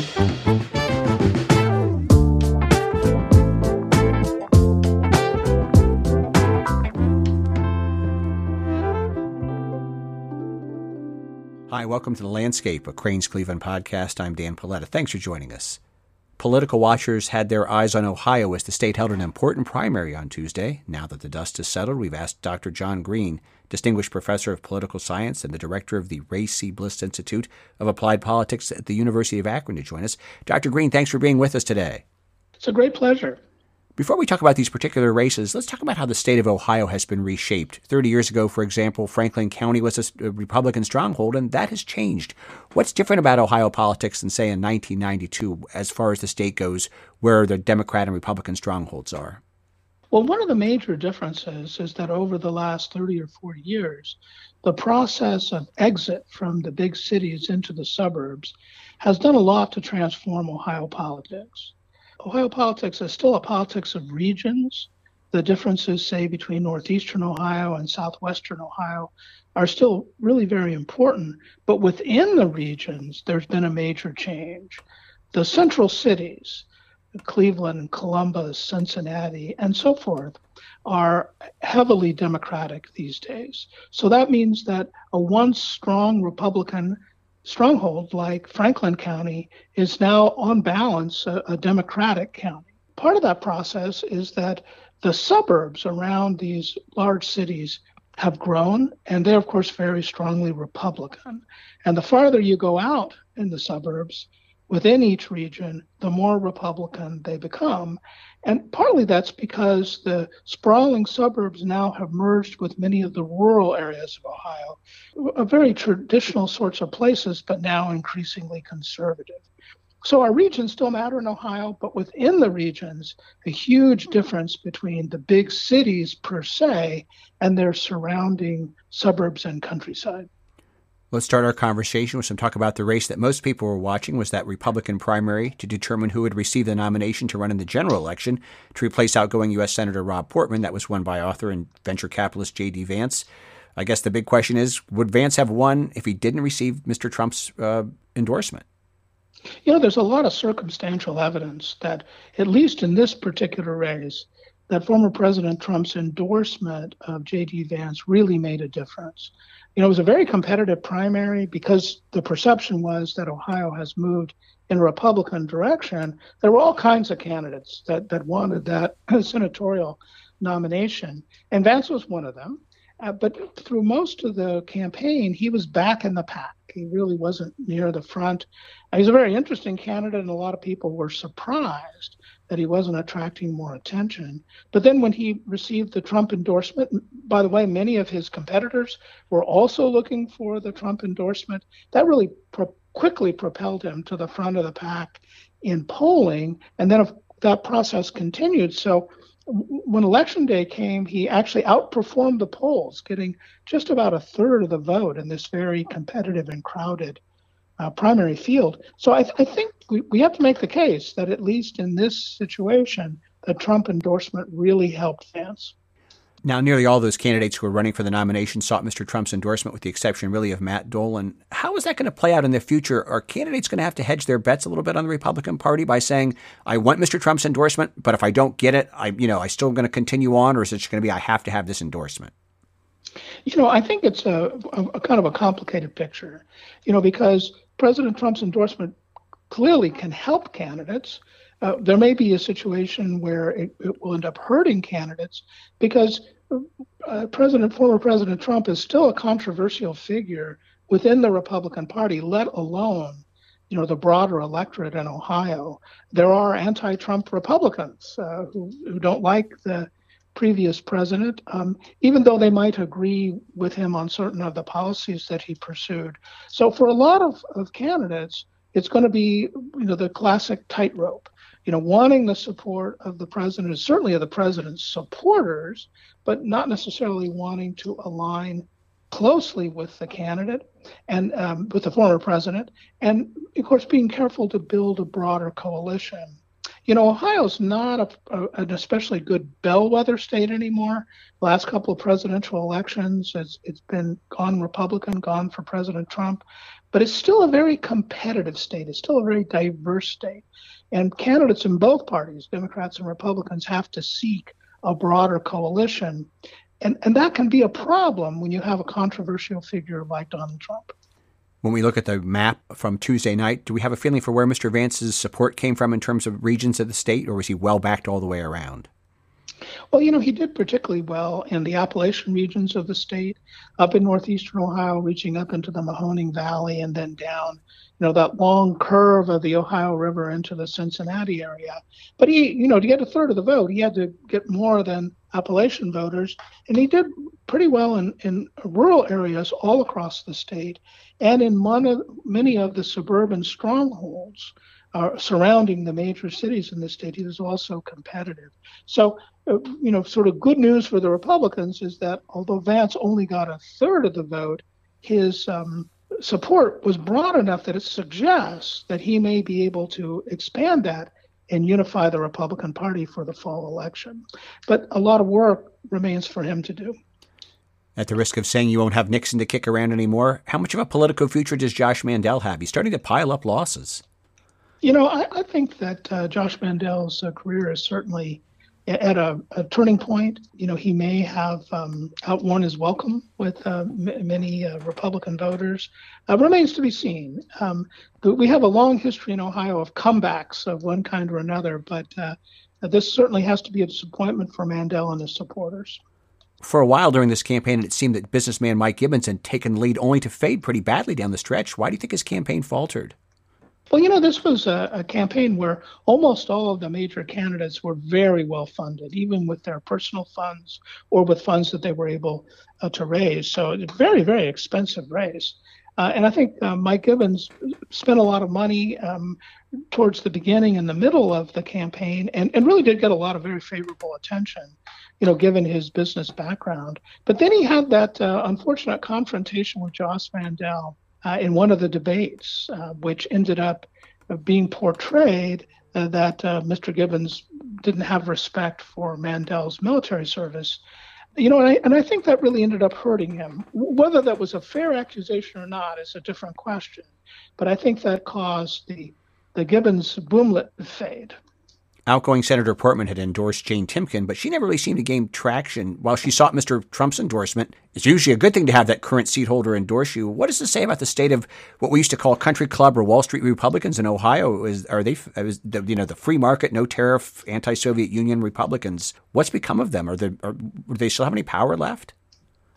Hi, welcome to The Landscape, a Crain's Cleveland podcast. I'm Dan Paletta. Thanks for joining us. Political watchers had their eyes on Ohio as the state held an important primary on Tuesday. Now that the dust has settled, we've asked Dr. John Green, Distinguished Professor of Political Science and the Director of the Ray C. Bliss Institute of Applied Politics at the University of Akron, to join us. Dr. Green, thanks for being with us today. It's a great pleasure. Before we talk about these particular races, let's talk about how the state of Ohio has been reshaped. 30 years ago, for example, Franklin County was a Republican stronghold, and that has changed. What's different about Ohio politics than, say, in 1992 as far as the state goes, where the Democrat and Republican strongholds are? Well, one of the major differences is that over the last 30 or 40 years, the process of exit from the big cities into the suburbs has done a lot to transform Ohio politics. Ohio politics is still a politics of regions. The differences, say, between northeastern Ohio and southwestern Ohio are still really very important. But within the regions, there's been a major change. The central cities, Cleveland, Columbus, Cincinnati, and so forth, are heavily Democratic these days. So that means that a once strong Republican stronghold like Franklin County is now, on balance, a, a Democratic county. Part of that process is that the suburbs around these large cities have grown, and they're, of course, very strongly Republican. And the farther you go out in the suburbs within each region, the more Republican they become. And partly that's because the sprawling suburbs now have merged with many of the rural areas of Ohio, very traditional sorts of places, but now increasingly conservative. So our regions still matter in Ohio, but within the regions, a huge difference between the big cities per se and their surrounding suburbs and countryside. Let's start our conversation with some talk about the race that most people were watching was that Republican primary to determine who would receive the nomination to run in the general election to replace outgoing U.S. Senator Rob Portman. That was won by author and venture capitalist J.D. Vance. I guess the big question is, would Vance have won if he didn't receive Mr. Trump's uh, endorsement? You know, there's a lot of circumstantial evidence that, at least in this particular race, that former President Trump's endorsement of J.D. Vance really made a difference you know, it was a very competitive primary because the perception was that Ohio has moved in a Republican direction. There were all kinds of candidates that, that wanted that senatorial nomination, and Vance was one of them. Uh, but through most of the campaign, he was back in the pack. He really wasn't near the front. He's a very interesting candidate, and a lot of people were surprised that he wasn't attracting more attention. But then when he received the Trump endorsement, by the way, many of his competitors were also looking for the Trump endorsement. That really pro- quickly propelled him to the front of the pack in polling. And then that process continued. So when election day came, he actually outperformed the polls, getting just about a third of the vote in this very competitive and crowded uh, primary field. So I, th- I think we, we have to make the case that at least in this situation, the Trump endorsement really helped Vance. Now, nearly all those candidates who were running for the nomination sought Mr. Trump's endorsement, with the exception really of Matt Dolan. How is that going to play out in the future? Are candidates going to have to hedge their bets a little bit on the Republican Party by saying, "I want Mr. Trump's endorsement, but if I don't get it, I, you know, I still going to continue on," or is it just going to be, "I have to have this endorsement"? You know, I think it's a, a, a kind of a complicated picture. You know, because President Trump's endorsement clearly can help candidates. Uh, there may be a situation where it, it, will end up hurting candidates because uh, President, former President Trump is still a controversial figure within the Republican Party, let alone, you know, the broader electorate in Ohio. There are anti-Trump Republicans uh, who, who don't like the previous president, um, even though they might agree with him on certain of the policies that he pursued. So for a lot of, of candidates, it's going to be you know the classic tightrope. You know, wanting the support of the president, certainly of the president's supporters, but not necessarily wanting to align closely with the candidate and um, with the former president, and of course being careful to build a broader coalition you know, Ohio's not a, a, an especially good bellwether state anymore. Last couple of presidential elections, it's, it's been gone Republican, gone for President Trump, but it's still a very competitive state. It's still a very diverse state. And candidates in both parties, Democrats and Republicans, have to seek a broader coalition. And, and that can be a problem when you have a controversial figure like Donald Trump. When we look at the map from Tuesday night, do we have a feeling for where Mr. Vance's support came from in terms of regions of the state, or was he well backed all the way around? Well, you know, he did particularly well in the Appalachian regions of the state, up in northeastern Ohio, reaching up into the Mahoning Valley and then down, you know, that long curve of the Ohio River into the Cincinnati area. But he, you know, to get a third of the vote, he had to get more than Appalachian voters, and he did pretty well in, in rural areas all across the state and in many of the suburban strongholds uh, surrounding the major cities in the state. He was also competitive. So, uh, you know, sort of good news for the Republicans is that although Vance only got a third of the vote, his um, support was broad enough that it suggests that he may be able to expand that and unify the Republican Party for the fall election. But a lot of work remains for him to do. At the risk of saying you won't have Nixon to kick around anymore, how much of a political future does Josh Mandel have? He's starting to pile up losses. You know, I, I think that uh, Josh Mandel's uh, career is certainly at a, a, turning point. You know, he may have um, outworn his welcome with uh, m- many uh, Republican voters. Uh, remains to be seen. Um, we have a long history in Ohio of comebacks of one kind or another, but uh, this certainly has to be a disappointment for Mandel and his supporters. For a while during this campaign, it seemed that businessman Mike Gibbons had taken lead only to fade pretty badly down the stretch. Why do you think his campaign faltered? Well, you know, this was a, a, campaign where almost all of the major candidates were very well funded, even with their personal funds or with funds that they were able uh, to raise. So a very, very expensive race. Uh, and I think uh, Mike Gibbons spent a lot of money um, towards the beginning and the middle of the campaign and, and really did get a lot of very favorable attention, you know, given his business background. But then he had that uh, unfortunate confrontation with Josh Mandel uh, in one of the debates, uh, which ended up being portrayed uh, that uh, Mr. Gibbons didn't have respect for Mandel's military service. You know, and I, and I think that really ended up hurting him. Whether that was a fair accusation or not is a different question. But I think that caused the the Gibbons boomlet fade. Outgoing Senator Portman had endorsed Jane Timken, but she never really seemed to gain traction. While she sought Mr. Trump's endorsement, it's usually a good thing to have that current seat holder endorse you. What does this say about the state of what we used to call country club or Wall Street Republicans in Ohio? Is are they is the, you know the free market, no tariff, anti-Soviet Union Republicans? What's become of them? Are they are, do they still have any power left?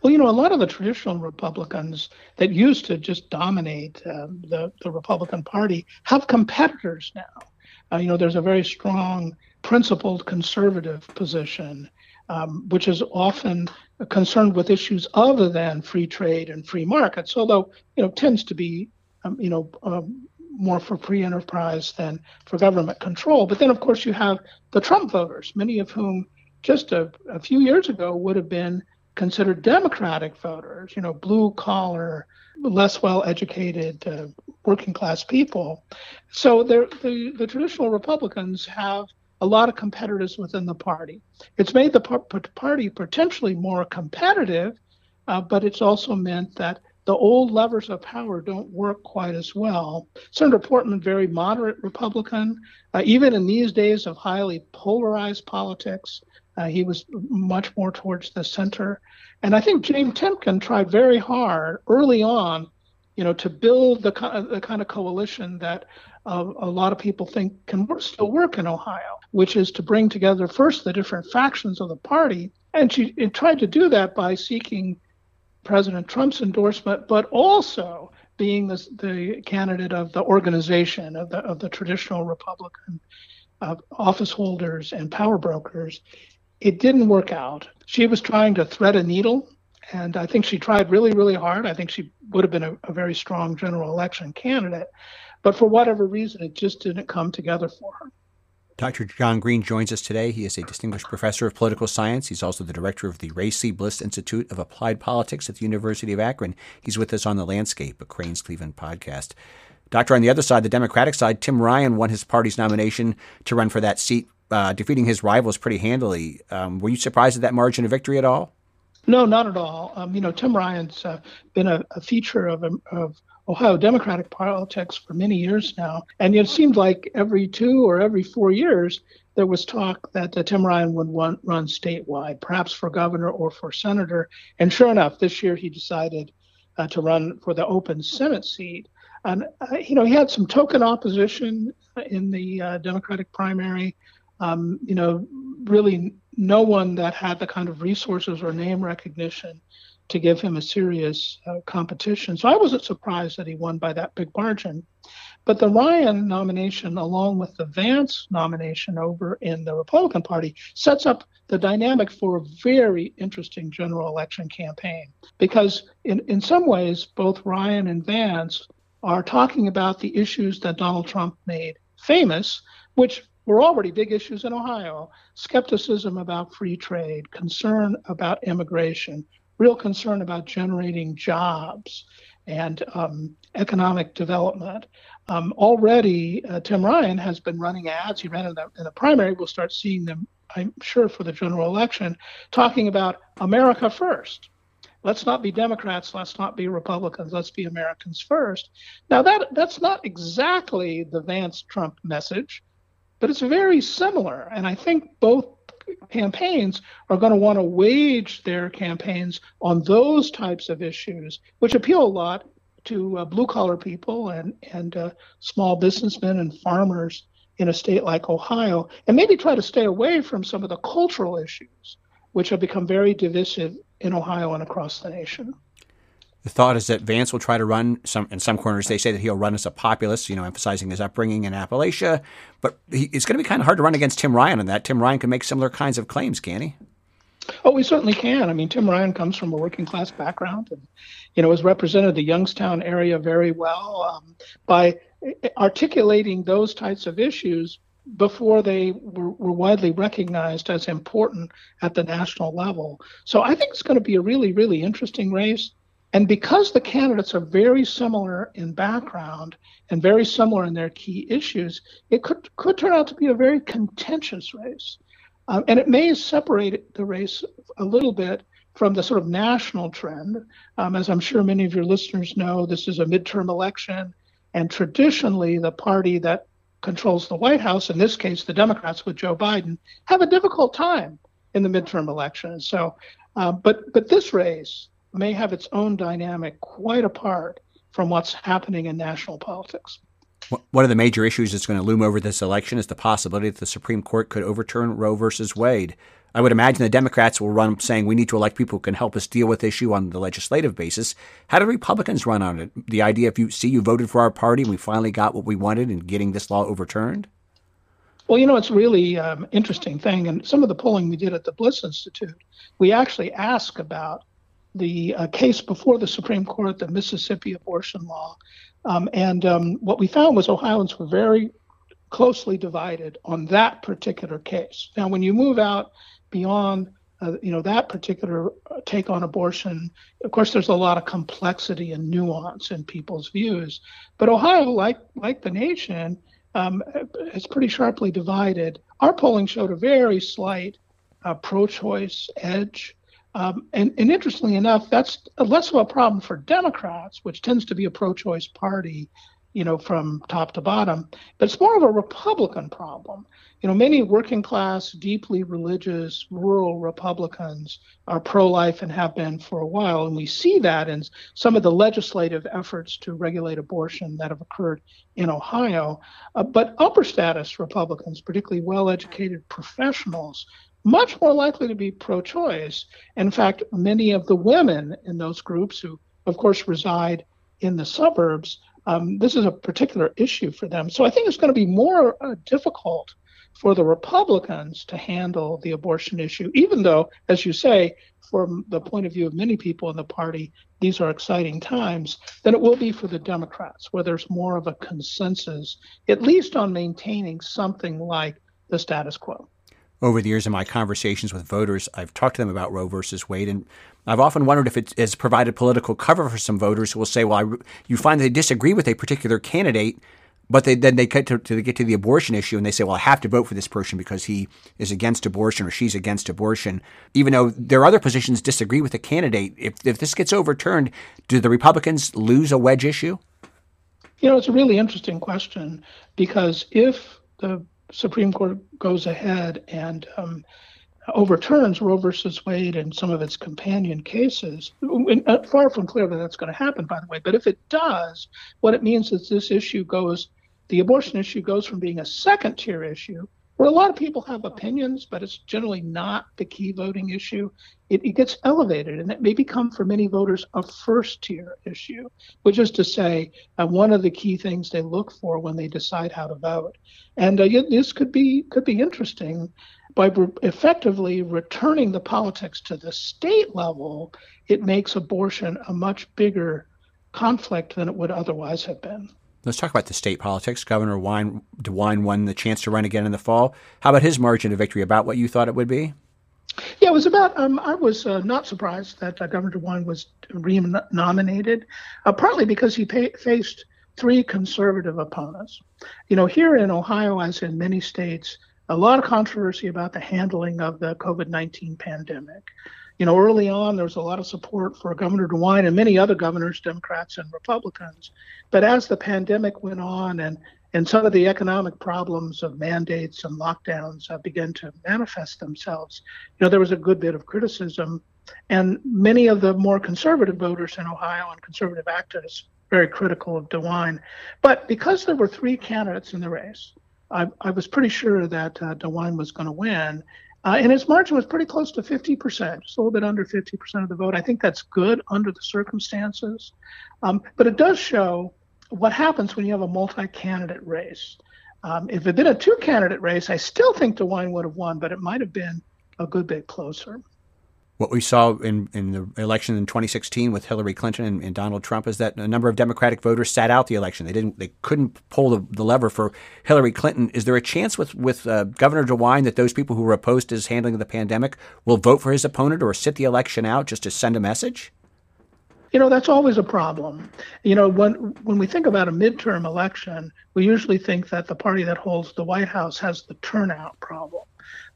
Well, you know, a lot of the traditional Republicans that used to just dominate uh, the the Republican Party have competitors now. Uh, you know, there's a very strong, principled conservative position, um, which is often concerned with issues other than free trade and free markets, although you know tends to be, um, you know. Um, more for free enterprise than for government control. But then, of course, you have the Trump voters, many of whom just a, a few years ago would have been considered Democratic voters, you know, blue collar, less well educated, uh, working class people. So the, the traditional Republicans have a lot of competitors within the party. It's made the party potentially more competitive, uh, but it's also meant that the old levers of power don't work quite as well. Senator Portman, very moderate Republican, uh, even in these days of highly polarized politics, uh, he was much more towards the center. And I think Jane Timken tried very hard early on, you know, to build the, the kind of coalition that uh, a lot of people think can work, still work in Ohio, which is to bring together first the different factions of the party. And she tried to do that by seeking President Trump's endorsement, but also being the, the candidate of the organization of the of the traditional Republican uh, office holders and power brokers. It didn't work out. She was trying to thread a needle, and I think she tried really, really hard. I think she would have been a, a very strong general election candidate, but for whatever reason, it just didn't come together for her. Dr. John Green joins us today. He is a distinguished professor of political science. He's also the director of the Ray C. Bliss Institute of Applied Politics at the University of Akron. He's with us on The Landscape, a Crain's Cleveland podcast. Doctor, on the other side, the Democratic side, Tim Ryan won his party's nomination to run for that seat, uh, defeating his rivals pretty handily. Um, were you surprised at that margin of victory at all? No, not at all. Um, you know, Tim Ryan's uh, been a, a, feature of, of Ohio Democratic politics for many years now. And it seemed like every two or every four years, there was talk that uh, Tim Ryan would run, run statewide, perhaps for governor or for senator. And sure enough, this year he decided uh, to run for the open Senate seat. And, uh, you know, he had some token opposition in the uh, Democratic primary. Um, you know, really no one that had the kind of resources or name recognition to give him a serious uh, competition. So I wasn't surprised that he won by that big margin. But the Ryan nomination, along with the Vance nomination over in the Republican Party, sets up the dynamic for a very interesting general election campaign. Because in, in some ways, both Ryan and Vance are talking about the issues that Donald Trump made famous, which were already big issues in Ohio skepticism about free trade, concern about immigration, real concern about generating jobs and um, economic development. Um, already, uh, Tim Ryan has been running ads. He ran in the, in the primary. We'll start seeing them, I'm sure, for the general election, talking about America first. Let's not be Democrats. Let's not be Republicans. Let's be Americans first. Now, that that's not exactly the Vance Trump message but it's very similar. And I think both campaigns are going to want to wage their campaigns on those types of issues, which appeal a lot to uh, blue collar people and and uh, small businessmen and farmers in a state like Ohio, and maybe try to stay away from some of the cultural issues, which have become very divisive in Ohio and across the nation. The thought is that Vance will try to run some in some corners. They say that he'll run as a populist, you know, emphasizing his upbringing in Appalachia. But he, it's going to be kind of hard to run against Tim Ryan on that. Tim Ryan can make similar kinds of claims, can he? Oh, we certainly can. I mean, Tim Ryan comes from a working class background, and you know, has represented the Youngstown area very well um, by articulating those types of issues before they were, were, widely recognized as important at the national level. So I think it's going to be a really, really interesting race. And because the candidates are very similar in background and very similar in their key issues, it could, could turn out to be a very contentious race. Um, and it may separate the race a little bit from the sort of national trend. Um, as I'm sure many of your listeners know, this is a midterm election. And traditionally, the party that controls the White House, in this case, the Democrats with Joe Biden, have a difficult time in the midterm election. So, uh, but but this race may have its own dynamic quite apart from what's happening in national politics. One of the major issues that's going to loom over this election is the possibility that the Supreme Court could overturn Roe versus Wade. I would imagine the Democrats will run saying we need to elect people who can help us deal with the issue on the legislative basis. How do Republicans run on it? The idea if you see you voted for our party and we finally got what we wanted in getting this law overturned? Well, you know, it's really um, interesting thing. And some of the polling we did at the Bliss Institute, we actually ask about the uh, case before the Supreme Court, the Mississippi abortion law. Um, and um, what we found was Ohioans were very closely divided on that particular case. Now, when you move out beyond uh, you know that particular uh, take on abortion, of course, there's a lot of complexity and nuance in people's views. But Ohio, like like the nation, um, is pretty sharply divided. Our polling showed a very slight uh, pro-choice edge. Um, and, and, interestingly enough, that's less of a problem for Democrats, which tends to be a pro-choice party, you know, from top to bottom. But it's more of a Republican problem. You know, many working class, deeply religious, rural Republicans are pro-life and have been for a while, and we see that in some of the legislative efforts to regulate abortion that have occurred in Ohio. Uh, but upper status Republicans, particularly well-educated professionals, much more likely to be pro choice. In fact, many of the women in those groups, who of course reside in the suburbs, um, this is a particular issue for them. So I think it's going to be more uh, difficult for the Republicans to handle the abortion issue, even though, as you say, from the point of view of many people in the party, these are exciting times, than it will be for the Democrats, where there's more of a consensus, at least on maintaining something like the status quo. Over the years in my conversations with voters, I've talked to them about Roe versus Wade, and I've often wondered if it has provided political cover for some voters who will say, "Well, I, you find they disagree with a particular candidate." But they, then they get to, to get to the abortion issue and they say, well, I have to vote for this person because he is against abortion or she's against abortion. Even though their other positions disagree with the candidate, if, if this gets overturned, do the Republicans lose a wedge issue? You know, it's a really interesting question because if the Supreme Court goes ahead and um, overturns Roe versus Wade and some of its companion cases. Uh, far from clear that that's going to happen, by the way. But if it does, what it means is this issue goes, the abortion issue goes from being a second tier issue, where a lot of people have opinions, but it's generally not the key voting issue. It, it gets elevated, and it may become for many voters a first tier issue, which is to say, uh, one of the key things they look for when they decide how to vote. And uh, this could be could be interesting by re- effectively returning the politics to the state level, it makes abortion a much bigger conflict than it would otherwise have been. Let's talk about the state politics. Governor Wine, DeWine won the chance to run again in the fall. How about his margin of victory? About what you thought it would be? Yeah, it was about. Um, I was uh, not surprised that uh, Governor DeWine was re-nominated, uh, partly because he pay- faced three conservative opponents. You know, here in Ohio, as in many states, a lot of controversy about the handling of the COVID 19 pandemic. You know, early on, there was a lot of support for Governor DeWine and many other governors, Democrats and Republicans. But as the pandemic went on and and some of the economic problems of mandates and lockdowns uh, began to manifest themselves. You know, there was a good bit of criticism, and many of the more conservative voters in Ohio and conservative activists very critical of DeWine. But because there were three candidates in the race, I, I was pretty sure that uh, DeWine was going to win. Uh, and his margin was pretty close to 50%, just a little bit under 50% of the vote. I think that's good under the circumstances. Um, but it does show what happens when you have a multi candidate race. Um, if it had been a two candidate race, I still think DeWine would have won, but it might have been a good bit closer what we saw in, in the election in 2016 with Hillary Clinton and, and, Donald Trump is that a number of Democratic voters sat out the election. They didn't, they couldn't pull the, the lever for Hillary Clinton. Is there a chance with with uh, Governor DeWine that those people who were opposed to his handling of the pandemic will vote for his opponent or sit the election out just to send a message? You know, that's always a problem. You know, when when we think about a midterm election, we usually think that the party that holds the White House has the turnout problem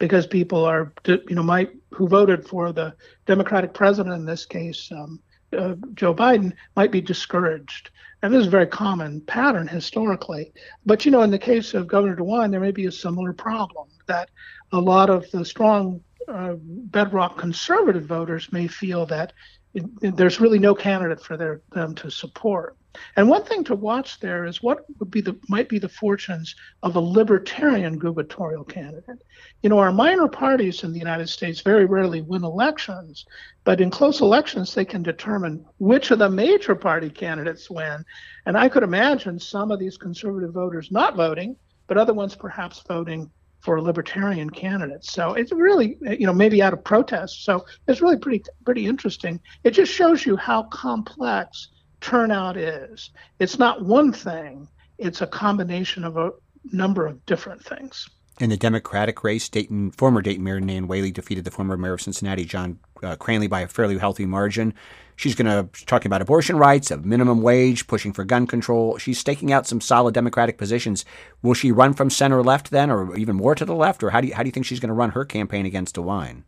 because people are, you know, might who voted for the Democratic president in this case, um, uh, Joe Biden, might be discouraged. And this is a very common pattern historically. But you know, in the case of Governor DeWine, there may be a similar problem that a lot of the strong uh, bedrock conservative voters may feel that it, it, there's really no candidate for their, them to support. And one thing to watch there is what would be the might be the fortunes of a libertarian gubernatorial candidate. You know, our minor parties in the United States very rarely win elections, but in close elections they can determine which of the major party candidates win. And I could imagine some of these conservative voters not voting, but other ones perhaps voting for a libertarian candidates. So it's really, you know, maybe out of protest. So it's really pretty pretty interesting. It just shows you how complex turnout is. It's not one thing, it's a combination of a number of different things. In the Democratic race, Dayton, former Dayton Mayor Nan Whaley defeated the former mayor of Cincinnati, John uh, Cranley, by a fairly healthy margin. She's going to talking about abortion rights, a minimum wage, pushing for gun control. She's staking out some solid Democratic positions. Will she run from center left then, or even more to the left, or how do you, how do you think she's going to run her campaign against DeWine?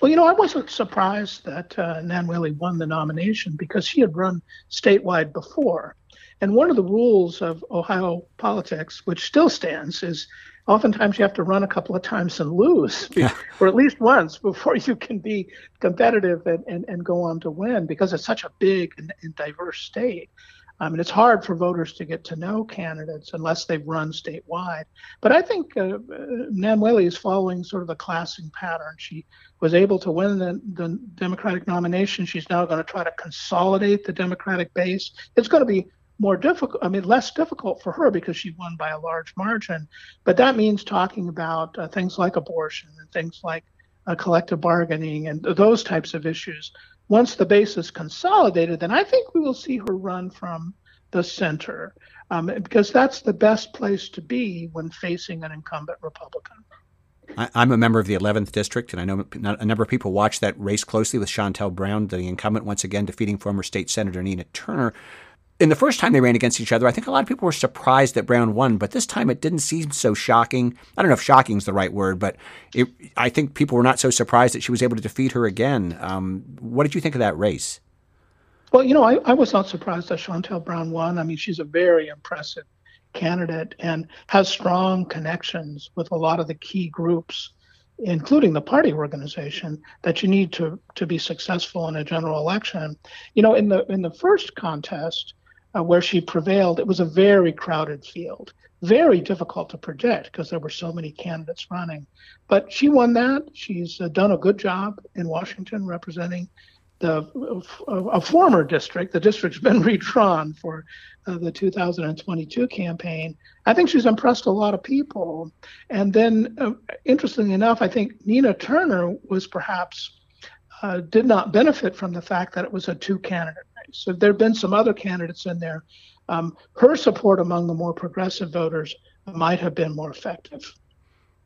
Well, you know, I wasn't surprised that uh, Nan Whaley won the nomination because she had run statewide before. And one of the rules of Ohio politics, which still stands, is oftentimes you have to run a couple of times and lose, or at least once before you can be competitive and, and, and go on to win because it's such a big and, and diverse state. I mean, it's hard for voters to get to know candidates unless they've run statewide. But I think uh, Nan Whaley is following sort of a classing pattern. She was able to win the, the Democratic nomination. She's now going to try to consolidate the Democratic base. It's going to be more difficult, I mean, less difficult for her because she won by a large margin. But that means talking about uh, things like abortion and things like uh, collective bargaining and those types of issues once the base is consolidated, then I think we will see her run from the center um, because that's the best place to be when facing an incumbent Republican. I, am a member of the 11th district, and I know a number of people watch that race closely with Shontel Brown, the incumbent, once again defeating former state senator Nina Turner. In the first time they ran against each other, I think a lot of people were surprised that Brown won, but this time it didn't seem so shocking. I don't know if shocking is the right word, but it, I think people were not so surprised that she was able to defeat her again. Um, what did you think of that race? Well, you know, I, I was not surprised that Shontel Brown won. I mean, she's a very impressive candidate and has strong connections with a lot of the key groups, including the party organization, that you need to to be successful in a general election. You know, in the in the first contest uh, where she prevailed, it was a very crowded field, very difficult to predict because there were so many candidates running. But she won that. She's uh, done a good job in Washington representing the a former district. The district's been redrawn for uh, the 2022 campaign. I think she's impressed a lot of people. And then, uh, interestingly enough, I think Nina Turner was perhaps uh, did not benefit from the fact that it was a two-candidate race. So there have been some other candidates in there. Um, her support among the more progressive voters might have been more effective.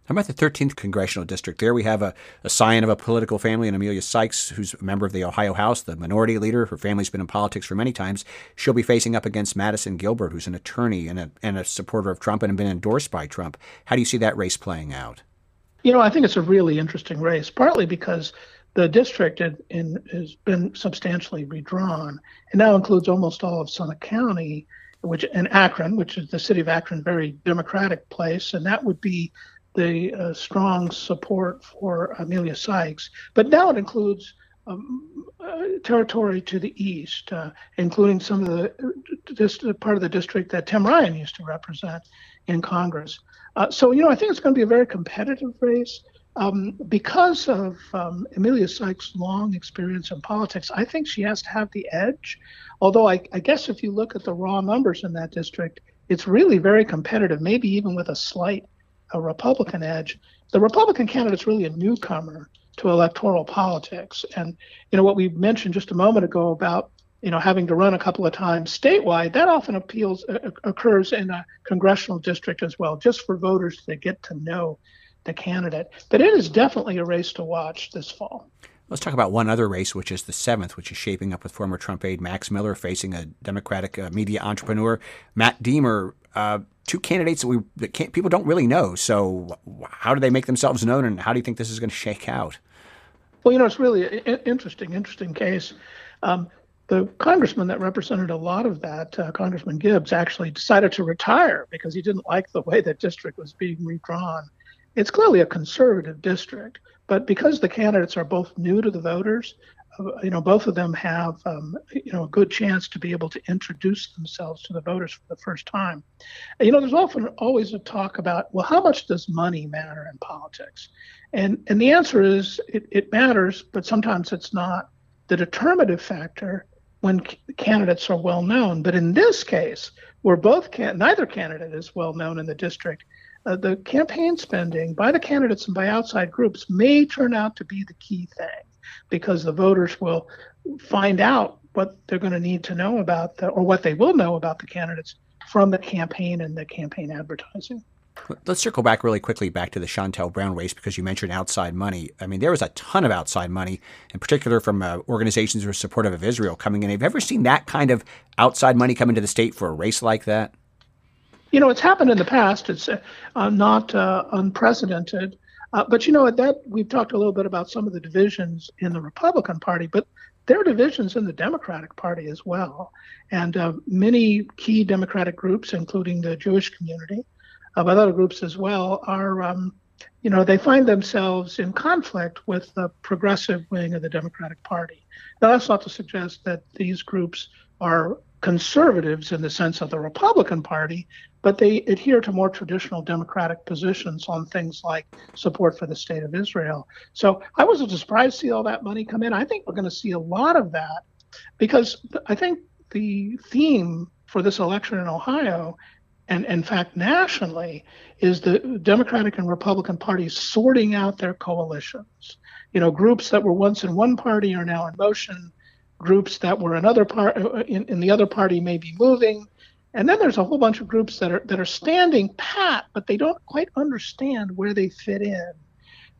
How about the 13th congressional district? There we have a, a scion of a political family, and Emilia Sykes, who's a member of the Ohio House, the minority leader. Her family's been in politics for many times. She'll be facing up against Madison Gilbert, who's an attorney and a, and a supporter of Trump and has been endorsed by Trump. How do you see that race playing out? You know, I think it's a really interesting race, partly because the district in, has been substantially redrawn and now includes almost all of Summit County, which and Akron, which is the city of Akron, very democratic place, and that would be the uh, strong support for Emilia Sykes, but now it includes um, uh, territory to the east, uh, including some of the this part of the district that Tim Ryan used to represent in Congress. Uh, so you know, I think it's going to be a very competitive race. Um, because of um, Emilia Sykes' long experience in politics, I think she has to have the edge. Although I, I guess if you look at the raw numbers in that district, it's really very competitive, maybe even with a slight a Republican edge. The Republican candidate is really a newcomer to electoral politics. And, you know, what we mentioned just a moment ago about, you know, having to run a couple of times statewide, that often appeals uh, occurs in a congressional district as well, just for voters to get to know the candidate. But it is definitely a race to watch this fall. Let's talk about one other race, which is the seventh, which is shaping up with former Trump aide Max Miller facing a Democratic uh, media entrepreneur, Matt Diemer. Uh, two candidates that we that people don't really know. So, how do they make themselves known, and how do you think this is going to shake out? Well, you know, it's really an interesting, interesting case. Um, the congressman that represented a lot of that, uh, Congressman Gibbs, actually decided to retire because he didn't like the way that district was being redrawn. It's clearly a conservative district, but because the candidates are both new to the voters, you know, both of them have, um, you know, a good chance to be able to introduce themselves to the voters for the first time. You know, there's often always a talk about, well, how much does money matter in politics? And and the answer is it, it matters, but sometimes it's not the determinative factor when c- candidates are well known. But in this case, where both can neither candidate is well known in the district, uh, the campaign spending by the candidates and by outside groups may turn out to be the key thing because the voters will find out what they're going to need to know about the, or what they will know about the candidates from the campaign and the campaign advertising. Let's circle back really quickly back to the Shontel Brown race because you mentioned outside money. I mean, there was a ton of outside money, in particular from uh, organizations who are supportive of Israel coming in. Have you ever seen that kind of outside money come into the state for a race like that? You know, it's happened in the past. It's uh, not uh, unprecedented. Uh, but you know at that we've talked a little bit about some of the divisions in the Republican Party, but there are divisions in the Democratic Party as well, and uh, many key Democratic groups, including the Jewish community, uh, but other groups as well, are um, you know they find themselves in conflict with the progressive wing of the Democratic Party. Now that's not to suggest that these groups are conservatives in the sense of the Republican Party, but they adhere to more traditional democratic positions on things like support for the state of Israel. So I wasn't surprised to see all that money come in. I think we're going to see a lot of that because I think the theme for this election in Ohio and in fact nationally is the democratic and republican parties sorting out their coalitions you know groups that were once in one party are now in motion groups that were another part uh, in, in the other party may be moving and then there's a whole bunch of groups that are that are standing pat but they don't quite understand where they fit in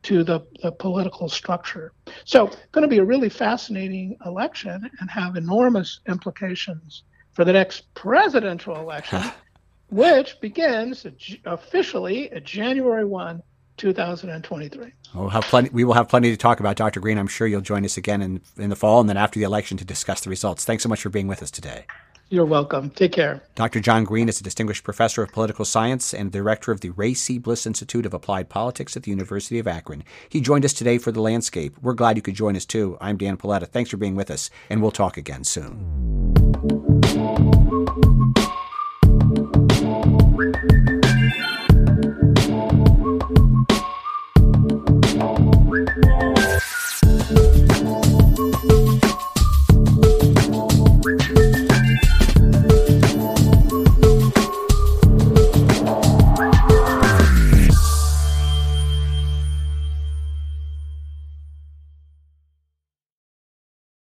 to the, the political structure. So, going to be a really fascinating election and have enormous implications for the next presidential election, which begins officially at January 1, 2023. We'll have plenty, we will have plenty to talk about, Dr. Green. I'm sure you'll join us again in, in the fall and then after the election to discuss the results. Thanks so much for being with us today. You're welcome. Take care. Dr. John Green is a distinguished professor of political science and director of the Ray C. Bliss Institute of Applied Politics at the University of Akron. He joined us today for The Landscape. We're glad you could join us too. I'm Dan Paletta. Thanks for being with us, and we'll talk again soon.